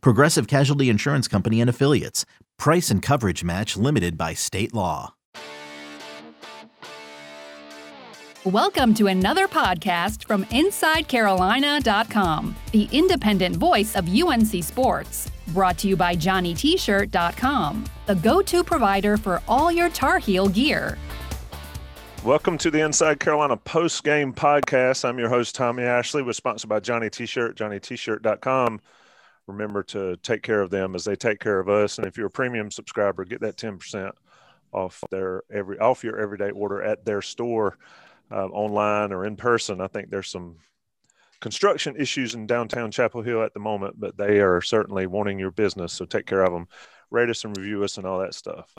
Progressive Casualty Insurance Company and Affiliates. Price and coverage match limited by state law. Welcome to another podcast from InsideCarolina.com, the independent voice of UNC Sports. Brought to you by JohnnyT-shirt.com, the go-to provider for all your Tar Heel gear. Welcome to the Inside Carolina post game podcast. I'm your host, Tommy Ashley. We're sponsored by Johnny T shirt, JohnnyT-shirt.com. Remember to take care of them as they take care of us. And if you're a premium subscriber, get that 10% off their every off your everyday order at their store, uh, online or in person. I think there's some construction issues in downtown Chapel Hill at the moment, but they are certainly wanting your business. So take care of them, rate us and review us and all that stuff.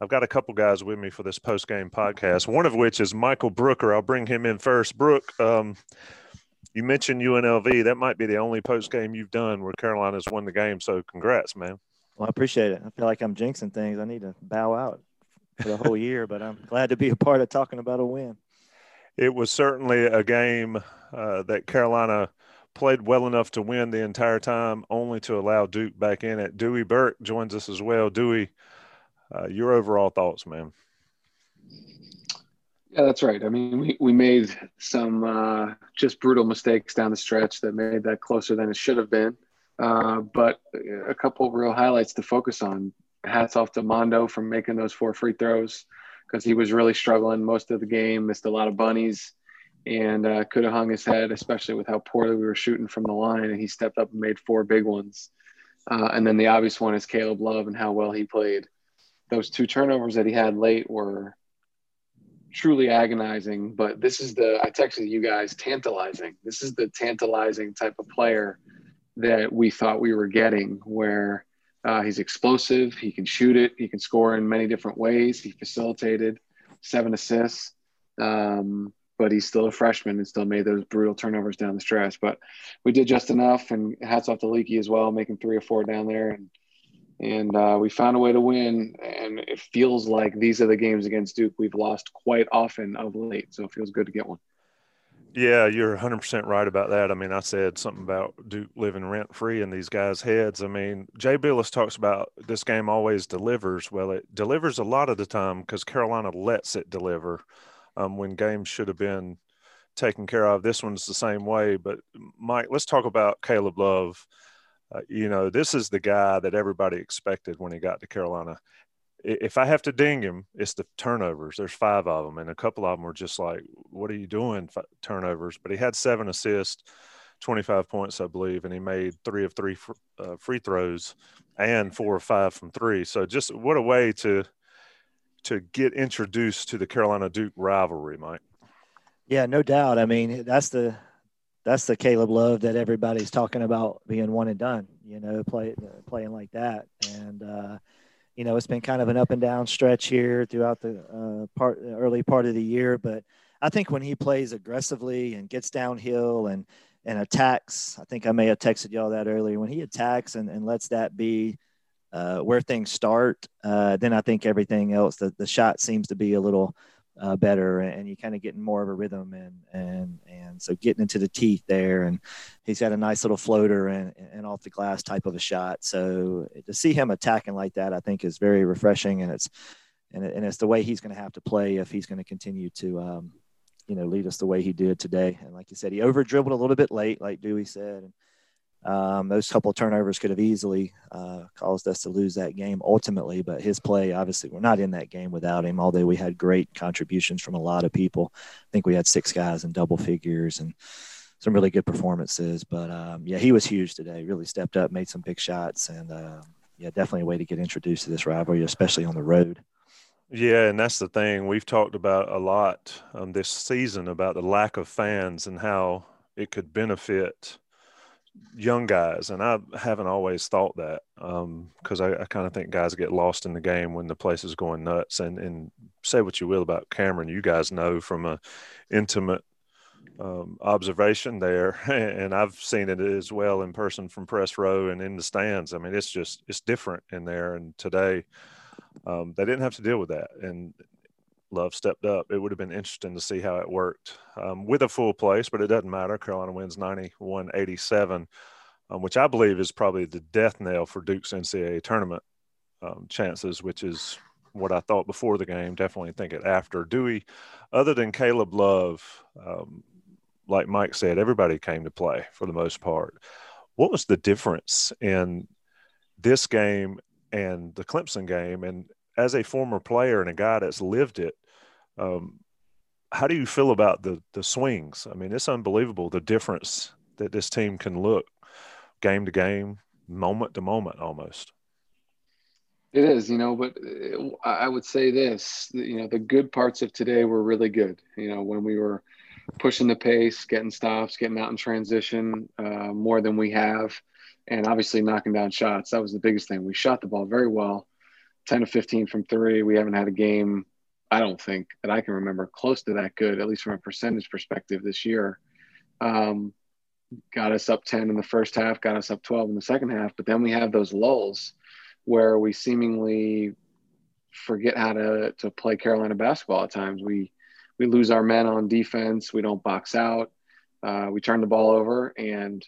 I've got a couple guys with me for this post game podcast. One of which is Michael Brooker. I'll bring him in first. Brooke, um, you mentioned UNLV. That might be the only post game you've done where Carolina's won the game. So congrats, man. Well, I appreciate it. I feel like I'm jinxing things. I need to bow out for the whole year, but I'm glad to be a part of talking about a win. It was certainly a game uh, that Carolina played well enough to win the entire time, only to allow Duke back in it. Dewey Burke joins us as well. Dewey, uh, your overall thoughts, man? Yeah, that's right. I mean, we, we made some uh, just brutal mistakes down the stretch that made that closer than it should have been. Uh, but a couple real highlights to focus on. Hats off to Mondo for making those four free throws because he was really struggling most of the game, missed a lot of bunnies, and uh, could have hung his head, especially with how poorly we were shooting from the line. And he stepped up and made four big ones. Uh, and then the obvious one is Caleb Love and how well he played. Those two turnovers that he had late were truly agonizing. But this is the I texted you guys tantalizing. This is the tantalizing type of player that we thought we were getting, where uh, he's explosive, he can shoot it, he can score in many different ways. He facilitated seven assists, um, but he's still a freshman and still made those brutal turnovers down the stretch. But we did just enough, and hats off to Leaky as well, making three or four down there and and uh, we found a way to win. And it feels like these are the games against Duke we've lost quite often of late. So it feels good to get one. Yeah, you're 100% right about that. I mean, I said something about Duke living rent free in these guys' heads. I mean, Jay Bilas talks about this game always delivers. Well, it delivers a lot of the time because Carolina lets it deliver um, when games should have been taken care of. This one's the same way. But, Mike, let's talk about Caleb Love uh, you know, this is the guy that everybody expected when he got to Carolina. If I have to ding him, it's the turnovers. There's five of them, and a couple of them were just like, "What are you doing?" Turnovers, but he had seven assists, 25 points, I believe, and he made three of three uh, free throws and four or five from three. So just what a way to to get introduced to the Carolina Duke rivalry, Mike. Yeah, no doubt. I mean, that's the that's the Caleb Love that everybody's talking about being one and done. You know, play playing like that, and uh, you know it's been kind of an up and down stretch here throughout the uh, part early part of the year. But I think when he plays aggressively and gets downhill and and attacks, I think I may have texted y'all that earlier. When he attacks and, and lets that be uh, where things start, uh, then I think everything else, the, the shot seems to be a little uh, better and you kind of getting more of a rhythm and and and so getting into the teeth there and he's got a nice little floater and, and off the glass type of a shot. So to see him attacking like that i think is very refreshing and it's and, and it's the way he's going to have to play if he's going to continue to um, you know lead us the way he did today. And like you said he over dribbled a little bit late like dewey said and um, those couple turnovers could have easily uh, caused us to lose that game ultimately, but his play, obviously, we're not in that game without him. Although we had great contributions from a lot of people, I think we had six guys in double figures and some really good performances. But um, yeah, he was huge today. Really stepped up, made some big shots, and uh, yeah, definitely a way to get introduced to this rivalry, especially on the road. Yeah, and that's the thing we've talked about a lot um, this season about the lack of fans and how it could benefit young guys, and I haven't always thought that because um, I, I kind of think guys get lost in the game when the place is going nuts. And and say what you will about Cameron, you guys know from a intimate um, observation there, and I've seen it as well in person from press row and in the stands. I mean, it's just it's different in there. And today, um, they didn't have to deal with that, and Love stepped up. It would have been interesting to see how it worked um, with a full place, but it doesn't matter. Carolina wins 91 87, um, which I believe is probably the death knell for Duke's NCAA tournament um, chances, which is what I thought before the game. Definitely think it after. Dewey, other than Caleb Love, um, like Mike said, everybody came to play for the most part. What was the difference in this game and the Clemson game? And as a former player and a guy that's lived it, um, how do you feel about the the swings? I mean, it's unbelievable the difference that this team can look game to game, moment to moment, almost. It is, you know, but uh, I would say this, you know, the good parts of today were really good. You know, when we were pushing the pace, getting stops, getting out in transition uh, more than we have, and obviously knocking down shots. That was the biggest thing. We shot the ball very well, 10 to 15 from three. We haven't had a game I don't think that I can remember close to that good, at least from a percentage perspective this year. Um, got us up 10 in the first half, got us up 12 in the second half, but then we have those lulls where we seemingly forget how to, to play Carolina basketball at times. We, we lose our men on defense. We don't box out. Uh, we turn the ball over. And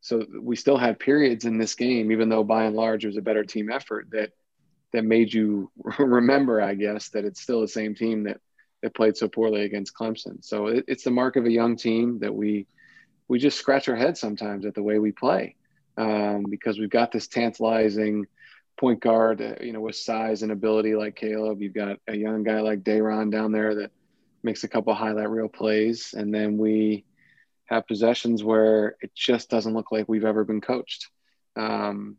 so we still had periods in this game, even though by and large it was a better team effort that that made you remember, I guess, that it's still the same team that that played so poorly against Clemson. So it, it's the mark of a young team that we we just scratch our heads sometimes at the way we play um, because we've got this tantalizing point guard, uh, you know, with size and ability like Caleb. You've got a young guy like Day'Ron down there that makes a couple highlight reel plays, and then we have possessions where it just doesn't look like we've ever been coached. Um,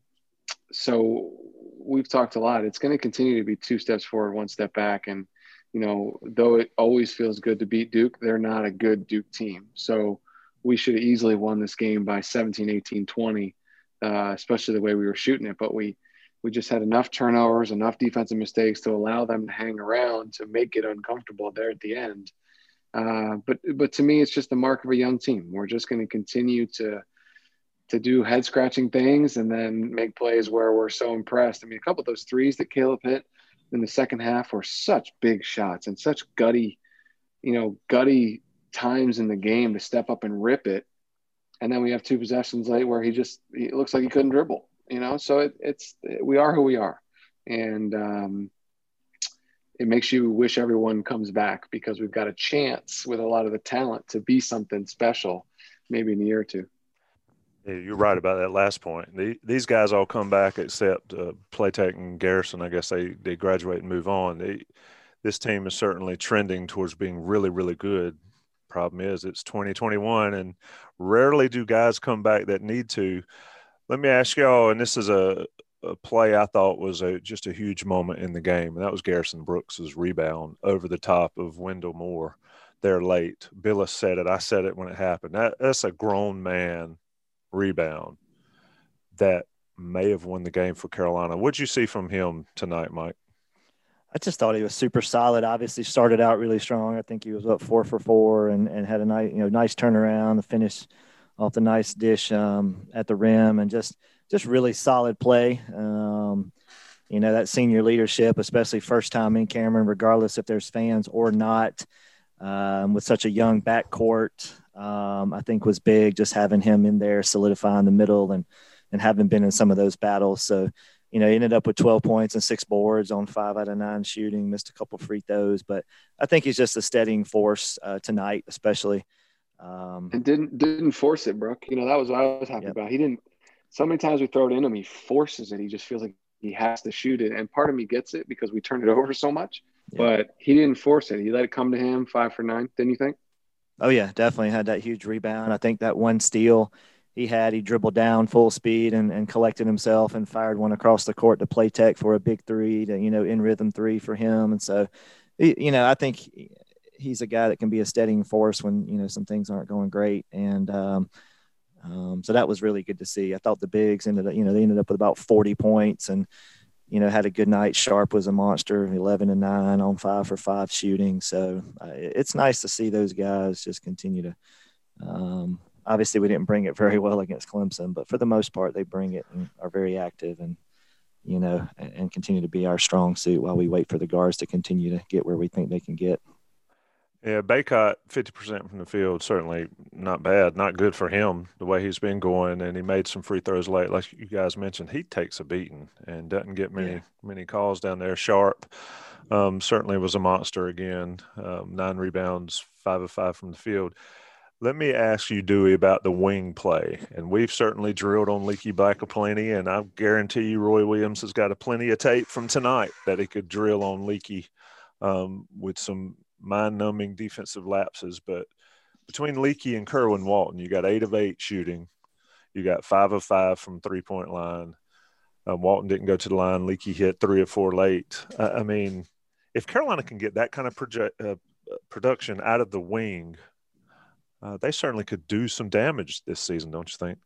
so we've talked a lot. It's going to continue to be two steps forward, one step back. And, you know, though it always feels good to beat Duke, they're not a good Duke team. So we should have easily won this game by 17, 18, 20, uh, especially the way we were shooting it. But we, we just had enough turnovers, enough defensive mistakes to allow them to hang around to make it uncomfortable there at the end. Uh, but but to me, it's just the mark of a young team. We're just going to continue to to do head scratching things and then make plays where we're so impressed. I mean, a couple of those threes that Caleb hit in the second half were such big shots and such gutty, you know, gutty times in the game to step up and rip it. And then we have two possessions late where he just he looks like he couldn't dribble, you know. So it, it's we are who we are, and um, it makes you wish everyone comes back because we've got a chance with a lot of the talent to be something special, maybe in a year or two. Yeah, you're right about that last point. The, these guys all come back except uh, Platek and Garrison. I guess they, they graduate and move on. They, this team is certainly trending towards being really, really good. Problem is, it's 2021, and rarely do guys come back that need to. Let me ask y'all, and this is a, a play I thought was a, just a huge moment in the game, and that was Garrison Brooks's rebound over the top of Wendell Moore there late. Bilas said it. I said it when it happened. That, that's a grown man rebound that may have won the game for Carolina. What'd you see from him tonight, Mike? I just thought he was super solid. Obviously, started out really strong. I think he was up four for four and, and had a nice, you know, nice turnaround, the finish off the nice dish um, at the rim, and just just really solid play. Um, you know, that senior leadership, especially first time in Cameron, regardless if there's fans or not, um, with such a young backcourt um, I think was big. Just having him in there, solidifying the middle, and and having been in some of those battles. So, you know, he ended up with 12 points and six boards on five out of nine shooting. Missed a couple free throws, but I think he's just a steadying force uh, tonight, especially. Um, and didn't didn't force it, Brooke. You know, that was what I was happy yep. about. He didn't. So many times we throw it in him, he forces it. He just feels like he has to shoot it, and part of me gets it because we turned it over so much. Yep. But he didn't force it. He let it come to him. Five for nine. Didn't you think? Oh yeah, definitely had that huge rebound. I think that one steal he had, he dribbled down full speed and, and collected himself and fired one across the court to Platek for a big three to, you know, in rhythm three for him. And so, you know, I think he's a guy that can be a steadying force when, you know, some things aren't going great. And, um, Um, so that was really good to see. I thought the bigs ended up, you know, they ended up with about 40 points and, you know, had a good night. Sharpe was a monster, 11 and nine on five for five shooting. So uh, it's nice to see those guys just continue to. Um, obviously, we didn't bring it very well against Clemson, but for the most part, they bring it and are very active and, you know, and continue to be our strong suit while we wait for the guards to continue to get where we think they can get. Yeah, Bacot, 50% from the field, certainly not bad. Not good for him the way he's been going. And he made some free throws late. Like you guys mentioned, he takes a beating and doesn't get many, yeah. many calls down there. Sharpe um, certainly was a monster again. Um, nine rebounds, five of five from the field. Let me ask you, Dewey, about the wing play. And we've certainly drilled on Leaky Black a plenty. And I guarantee you, Roy Williams has got a plenty of tape from tonight that he could drill on Leaky um, with some mind numbing defensive lapses. But between Leaky and Kerwin Walton, you got eight of eight shooting. You got five of five from three point line. Um, Walton didn't go to the line. Leaky hit three or four late. I mean, if Carolina can get that kind of uh, production out of the wing, uh, they certainly could do some damage this season, don't you think?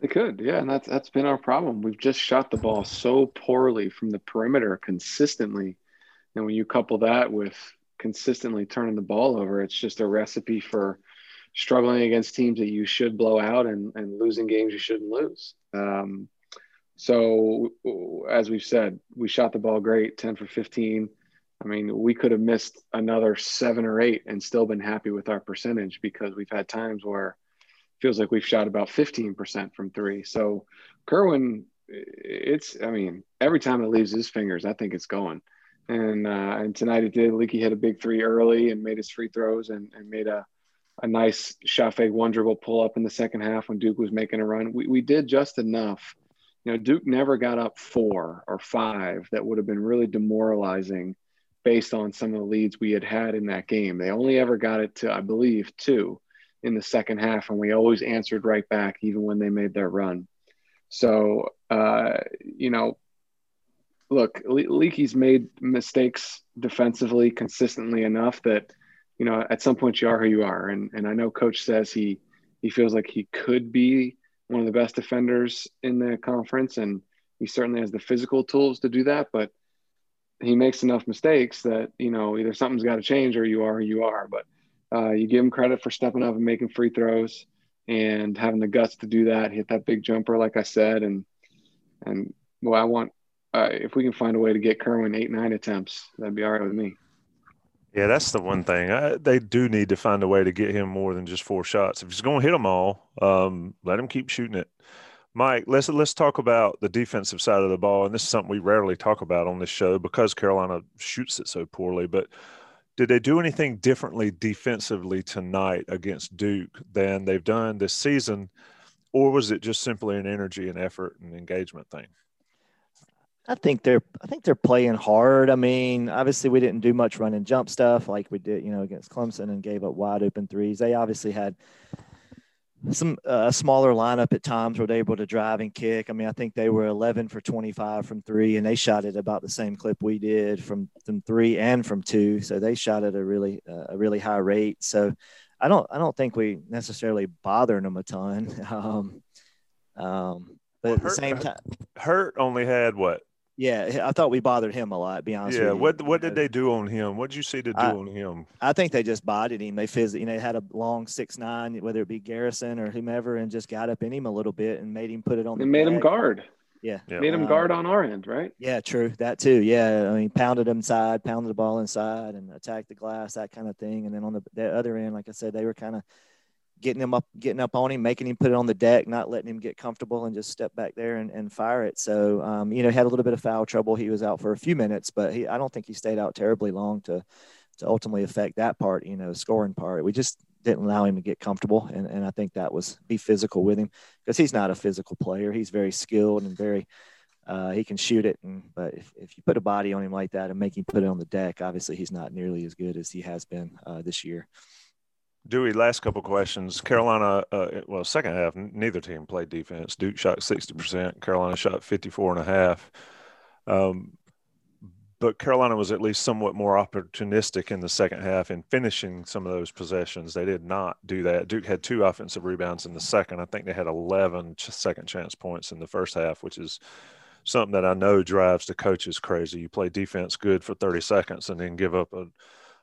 They could, yeah, and that's that's been our problem. We've just shot the ball so poorly from the perimeter consistently, and when you couple that with consistently turning the ball over. It's just a recipe for struggling against teams that you should blow out and, and losing games you shouldn't lose. Um, so, as we've said, we shot the ball great 10 for 15. I mean, we could have missed another seven or eight and still been happy with our percentage because we've had times where it feels like we've shot about 15% from three. So, Kerwin, it's, I mean, every time it leaves his fingers, I think it's going and uh, and tonight it did. Leaky hit a big three early and made his free throws and, and made a a nice shot fake one dribble pull up in the second half when Duke was making a run. We we did just enough. You know, Duke never got up four or five that would have been really demoralizing based on some of the leads we had had in that game. They only ever got it to, I believe, two in the second half, and we always answered right back, even when they made their run. So, uh, you know, look, Le- Leaky's made mistakes defensively consistently enough that, you know, at some point you are who you are. And and I know coach says he he feels like he could be one of the best defenders in the conference and he certainly has the physical tools to do that, but he makes enough mistakes that, you know, either something's got to change or you are who you are. But uh, you give him credit for stepping up and making free throws and having the guts to do that, hit that big jumper, like I said. And, and well, I want uh, if we can find a way to get Kerwin eight nine attempts, that'd be all right with me. Yeah, that's the one thing. I, they do need to find a way to get him more than just four shots. If he's going to hit them all, um, let him keep shooting it. Mike, let's let's talk about the defensive side of the ball, and this is something we rarely talk about on this show because Carolina shoots it so poorly. But did they do anything differently defensively tonight against Duke than they've done this season, or was it just simply an energy and effort and engagement thing? I think they're I think they're playing hard. I mean, obviously we didn't do much run and jump stuff like we did, you know, against Clemson and gave up wide open threes. They obviously had some uh, a uh, smaller lineup at times where they were able to drive and kick. I mean, I think they were 11 for 25 from three, and they shot it about the same clip we did from from three and from two. So they shot at a really uh, a really high rate. So I don't I don't think we necessarily bothered them a ton. Um, um, but well, at the same time, Hurt only had what yeah, I thought we bothered him a lot. Be honest. Yeah. What What did they do on him? What did you see to do I, on him? I think they just bodied him. They physically, you know, had a long six nine, whether it be Garrison or whomever, and just got up in him a little bit and made him put it on. And made him guard. Yeah. yeah. Made him uh, guard on our end, right? Yeah, true. That too. Yeah. I mean, pounded him inside, pounded the ball inside, and attacked the glass, that kind of thing. And then on the, the other end, like I said, they were kind of getting him up, getting up on him, making him put it on the deck, not letting him get comfortable and just step back there and, and fire it. So, um, you know, had a little bit of foul trouble. He was out for a few minutes, but he, I don't think he stayed out terribly long to, to ultimately affect that part, you know, scoring part. We just didn't allow him to get comfortable. And, and I think that was be physical with him because he's not a physical player. He's very skilled and very, uh, he can shoot it. And, but if, if you put a body on him like that and make him put it on the deck, obviously he's not nearly as good as he has been uh, this year. Dewey, last couple questions. Carolina, uh, well, second half, neither team played defense. Duke shot 60%, Carolina shot 54 and a half. Um, but Carolina was at least somewhat more opportunistic in the second half in finishing some of those possessions. They did not do that. Duke had two offensive rebounds in the second. I think they had 11 second chance points in the first half, which is something that I know drives the coaches crazy. You play defense good for 30 seconds and then give up an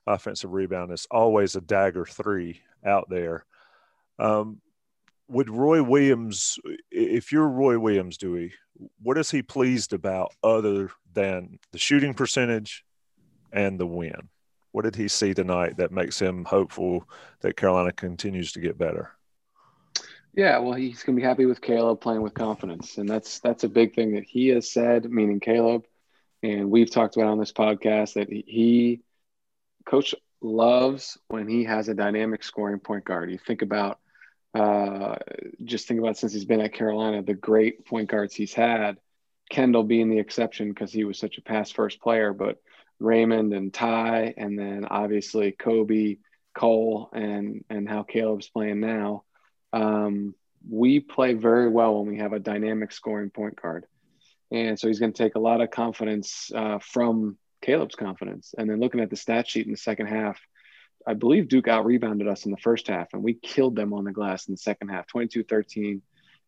offensive rebound. It's always a dagger three out there. Um, would Roy Williams, if you're Roy Williams, Dewey, what is he pleased about other than the shooting percentage and the win? What did he see tonight that makes him hopeful that Carolina continues to get better? Yeah, well, he's going to be happy with Caleb playing with confidence, and that's that's a big thing that he has said, meaning Caleb, and we've talked about on this podcast that he, coach loves when he has a dynamic scoring point guard. You think about, uh, just think about since he's been at Carolina, the great point guards he's had Kendall being the exception because he was such a pass first player, but Raymond and Ty, and then obviously Kobe, Cole, and and how Caleb's playing now. Um, we play very well when we have a dynamic scoring point guard, and so he's going to take a lot of confidence uh, from Caleb's confidence. And then looking at the stat sheet in the second half, I believe Duke out rebounded us in the first half, and we killed them on the glass in the second half, 22 13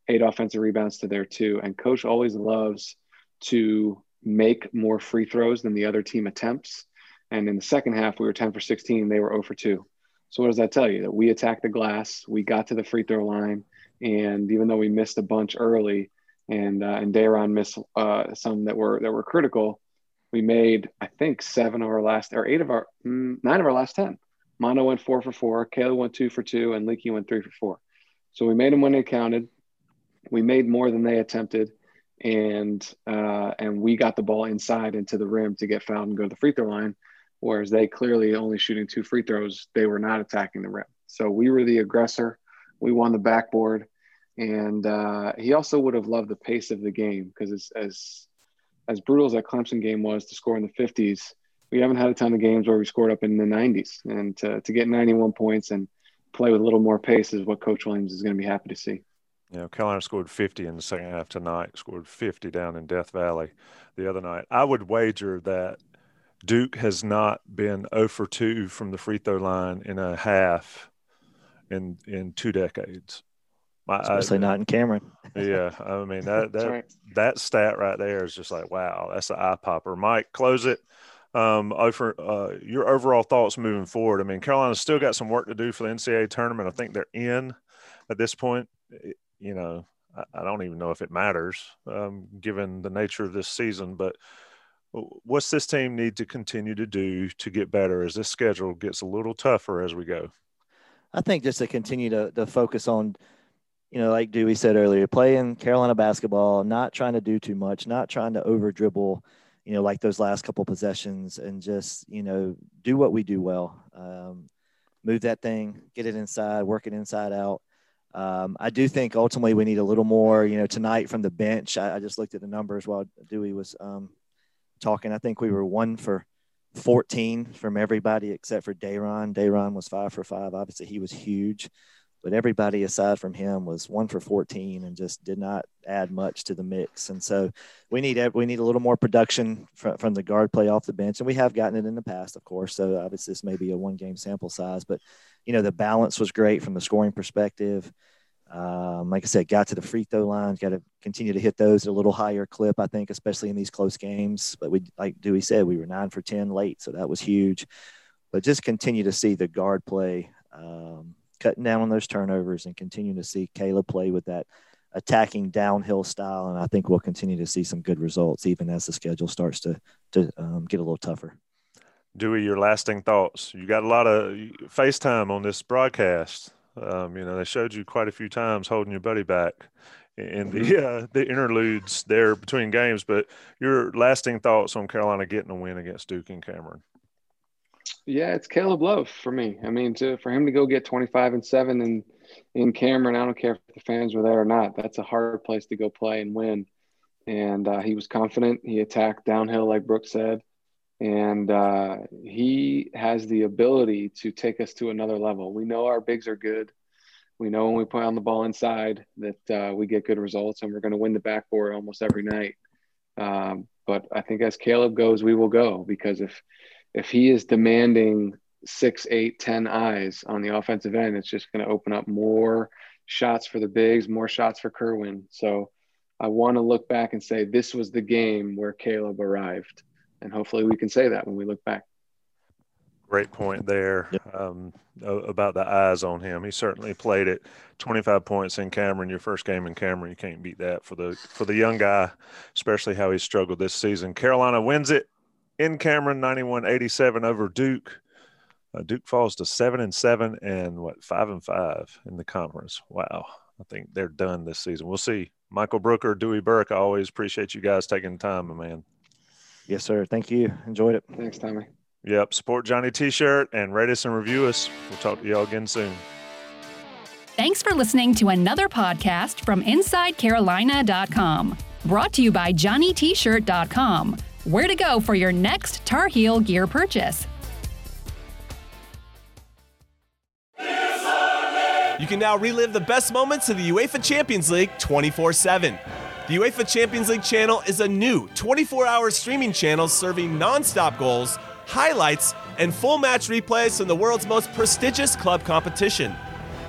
eight offensive rebounds to their two. And coach always loves to make more free throws than the other team attempts. And in the second half, we were 10 for 16. They were 0 for 2. So what does that tell you? That we attacked the glass, we got to the free throw line, and even though we missed a bunch early, and uh, and Day'Ron missed uh, some that were that were critical, we made I think seven of our last or eight of our mm, nine of our last ten. Mondo went four for four, Kayla went two for two, and Leaky went three for four. So we made them when they counted we made more than they attempted, and uh, and we got the ball inside into the rim to get fouled and go to the free throw line, whereas they clearly only shooting two free throws. They were not attacking the rim, so we were the aggressor. We won the backboard, and uh, he also would have loved the pace of the game because it's as as brutal as that Clemson game was to score in the 50s, we haven't had a ton of games where we scored up in the 90s, and to, to get 91 points and play with a little more pace is what Coach Williams is going to be happy to see. You know, Carolina scored 50 in the second half tonight, scored 50 down in Death Valley the other night. I would wager that Duke has not been 0 for 2 from the free throw line in a half in in two decades. Especially I, not in Cameron. yeah, I mean that that right. that stat right there is just like wow, that's an eye popper. Mike, close it. Um, over uh, your overall thoughts moving forward. I mean, Carolina's still got some work to do for the NCAA tournament. I think they're in at this point you know, I, I don't even know if it matters um, given the nature of this season. But what's this team need to continue to do to get better as this schedule gets a little tougher as we go? I think just to continue to, to focus on, you know, like Dewey said earlier, playing Carolina basketball, not trying to do too much, not trying to over dribble, you know, like those last couple possessions, and just you know do what we do well. Um, move that thing, get it inside, work it inside out. Um, I do think ultimately we need a little more, you know, tonight from the bench. I, I just looked at the numbers while Dewey was um, talking. I think we were one for 14 from everybody except for Day'Ron. Day'Ron was five for five. Obviously, he was huge, but everybody aside from him was one for 14 and just did not add much to the mix. And so we need we need a little more production from, from the guard play off the bench, and we have gotten it in the past, of course. So obviously, this may be a one game sample size, but you know, the balance was great from the scoring perspective. Um, like I said, got to the free throw line, got to continue to hit those at a little higher clip, I think, especially in these close games. But we, like Dewey said, we were nine for 10 late, so that was huge. But just continue to see the guard play, um, cutting down on those turnovers and continuing to see Caleb play with that attacking downhill style. And I think we'll continue to see some good results even as the schedule starts to, to um, get a little tougher. Dewey, your lasting thoughts. You got a lot of FaceTime on this broadcast. Um, you know, they showed you quite a few times holding your buddy back in the mm-hmm. uh, the interludes there between games. But your lasting thoughts on Carolina getting a win against Duke and Cameron? Yeah, it's Caleb Love for me. I mean, to, for him to go get 25 and seven in in Cameron, I don't care if the fans were there or not. That's a hard place to go play and win. And uh, he was confident. He attacked downhill, like Brooke said and uh, he has the ability to take us to another level. We know our bigs are good. We know when we put on the ball inside that uh, we get good results, and we're going to win the backboard almost every night. Um, but I think as Caleb goes, we will go because if if he is demanding six, eight, ten eyes on the offensive end, it's just going to open up more shots for the bigs, more shots for Kerwin. So I want to look back and say this was the game where Caleb arrived, and hopefully we can say that when we look back. Great point there yep. um, about the eyes on him. He certainly played it. 25 points in Cameron, your first game in Cameron. You can't beat that for the for the young guy, especially how he struggled this season. Carolina wins it in Cameron, 91-87 over Duke. Uh, Duke falls to seven and seven and what five and five in the conference. Wow, I think they're done this season. We'll see. Michael Brooker, Dewey Burke. I always appreciate you guys taking time, my man. Yes, sir. Thank you. Enjoyed it. Thanks, Tommy. Yep. Support Johnny T-shirt and rate us and review us. We'll talk to y'all again soon. Thanks for listening to another podcast from InsideCarolina.com. Brought to you by JohnnyT-shirt.com. Where to go for your next Tar Heel gear purchase. You can now relive the best moments of the UEFA Champions League 24 7. The UEFA Champions League channel is a new 24 hour streaming channel serving non stop goals, highlights, and full match replays from the world's most prestigious club competition.